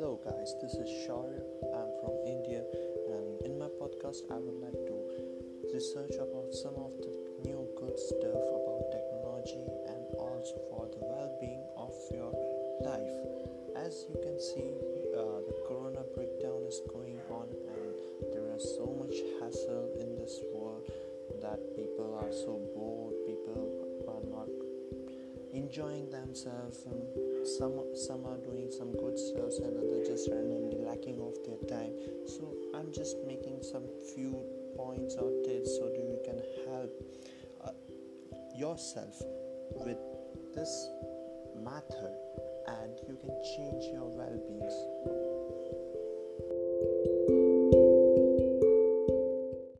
guys, this is Shaurya. I'm from India, and in my podcast, I would like to research about some of the new good stuff about technology and also for the well-being of your life. As you can see, uh, the Corona breakdown is going on, and there is so much hassle in this world that people are so bored. People are not enjoying themselves. And some some are doing some good stuff and just randomly lacking of their time. So i'm just making some few points or tips so that you can help uh, yourself with this method and you can change your well-being